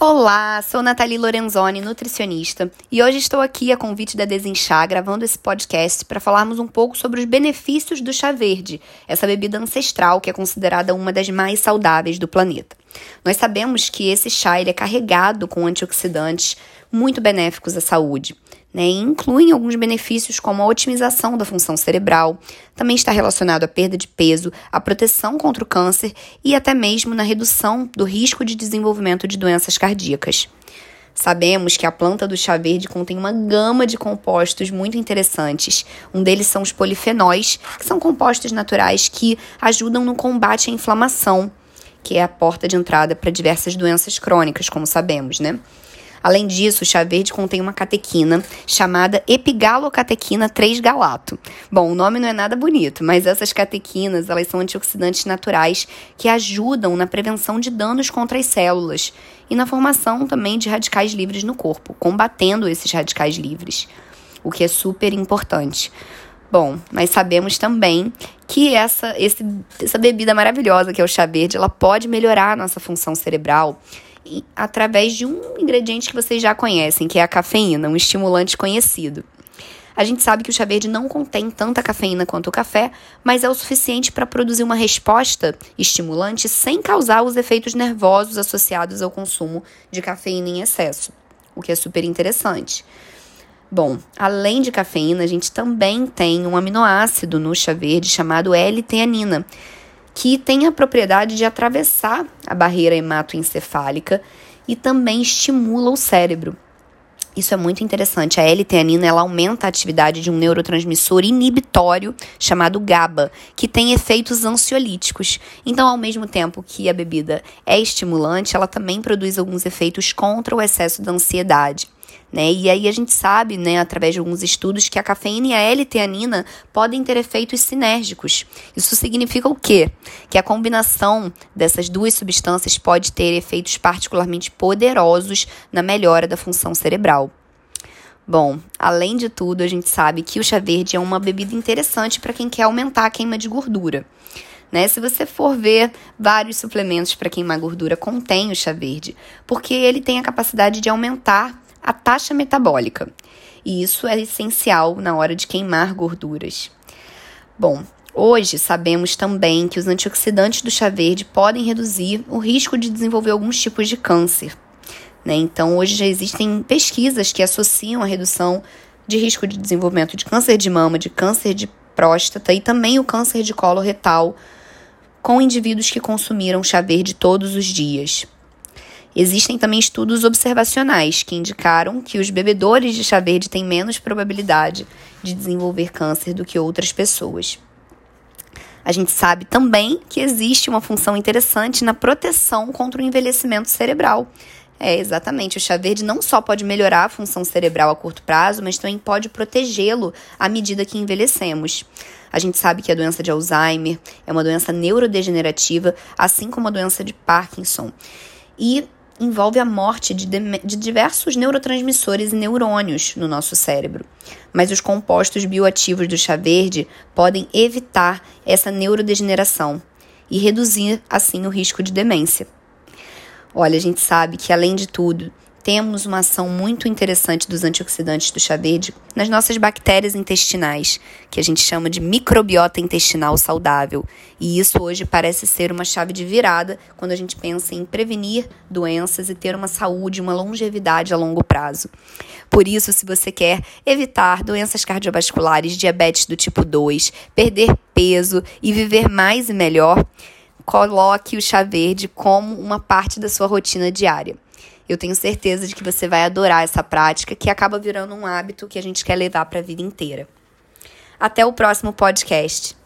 Olá, sou Nathalie Lorenzoni, nutricionista, e hoje estou aqui a convite da Desinchar gravando esse podcast para falarmos um pouco sobre os benefícios do chá verde, essa bebida ancestral que é considerada uma das mais saudáveis do planeta. Nós sabemos que esse chá ele é carregado com antioxidantes muito benéficos à saúde. Né, e incluem alguns benefícios como a otimização da função cerebral, também está relacionado à perda de peso, à proteção contra o câncer e até mesmo na redução do risco de desenvolvimento de doenças cardíacas. Sabemos que a planta do chá verde contém uma gama de compostos muito interessantes. Um deles são os polifenóis, que são compostos naturais que ajudam no combate à inflamação, que é a porta de entrada para diversas doenças crônicas, como sabemos, né? Além disso, o chá verde contém uma catequina chamada epigalocatequina 3-galato. Bom, o nome não é nada bonito, mas essas catequinas, elas são antioxidantes naturais que ajudam na prevenção de danos contra as células e na formação também de radicais livres no corpo, combatendo esses radicais livres, o que é super importante. Bom, mas sabemos também que essa, esse, essa bebida maravilhosa que é o chá verde, ela pode melhorar a nossa função cerebral através de um ingrediente que vocês já conhecem, que é a cafeína, um estimulante conhecido. A gente sabe que o chá verde não contém tanta cafeína quanto o café, mas é o suficiente para produzir uma resposta estimulante sem causar os efeitos nervosos associados ao consumo de cafeína em excesso, o que é super interessante. Bom, além de cafeína, a gente também tem um aminoácido no chá verde chamado L-teanina, que tem a propriedade de atravessar a barreira hematoencefálica e também estimula o cérebro. Isso é muito interessante. A L-teanina ela aumenta a atividade de um neurotransmissor inibitório chamado GABA, que tem efeitos ansiolíticos. Então, ao mesmo tempo que a bebida é estimulante, ela também produz alguns efeitos contra o excesso da ansiedade. Né? E aí a gente sabe, né, através de alguns estudos, que a cafeína e a L-teanina podem ter efeitos sinérgicos. Isso significa o quê? Que a combinação dessas duas substâncias pode ter efeitos particularmente poderosos na melhora da função cerebral. Bom, além de tudo, a gente sabe que o chá verde é uma bebida interessante para quem quer aumentar a queima de gordura. Né? Se você for ver, vários suplementos para queimar gordura contêm o chá verde, porque ele tem a capacidade de aumentar a taxa metabólica. E isso é essencial na hora de queimar gorduras. Bom, hoje sabemos também que os antioxidantes do chá verde podem reduzir o risco de desenvolver alguns tipos de câncer. Né? Então, hoje já existem pesquisas que associam a redução de risco de desenvolvimento de câncer de mama, de câncer de próstata e também o câncer de colo retal com indivíduos que consumiram chá verde todos os dias. Existem também estudos observacionais que indicaram que os bebedores de chá verde têm menos probabilidade de desenvolver câncer do que outras pessoas. A gente sabe também que existe uma função interessante na proteção contra o envelhecimento cerebral. É, exatamente. O chá verde não só pode melhorar a função cerebral a curto prazo, mas também pode protegê-lo à medida que envelhecemos. A gente sabe que a doença de Alzheimer é uma doença neurodegenerativa, assim como a doença de Parkinson. E envolve a morte de, de, diversos neurotransmissores e neurônios no nosso cérebro. Mas os compostos bioativos do chá verde podem evitar essa neurodegeneração e reduzir, assim, o risco de demência. Olha, a gente sabe que, além de tudo, temos uma ação muito interessante dos antioxidantes do chá verde nas nossas bactérias intestinais, que a gente chama de microbiota intestinal saudável. E isso hoje parece ser uma chave de virada quando a gente pensa em prevenir doenças e ter uma saúde, uma longevidade a longo prazo. Por isso, se você quer evitar doenças cardiovasculares, diabetes do tipo 2, perder peso e viver mais e melhor, coloque o chá verde como uma parte da sua rotina diária. Eu tenho certeza de que você vai adorar essa prática que acaba virando um hábito que a gente quer levar para a vida inteira. Até o próximo podcast.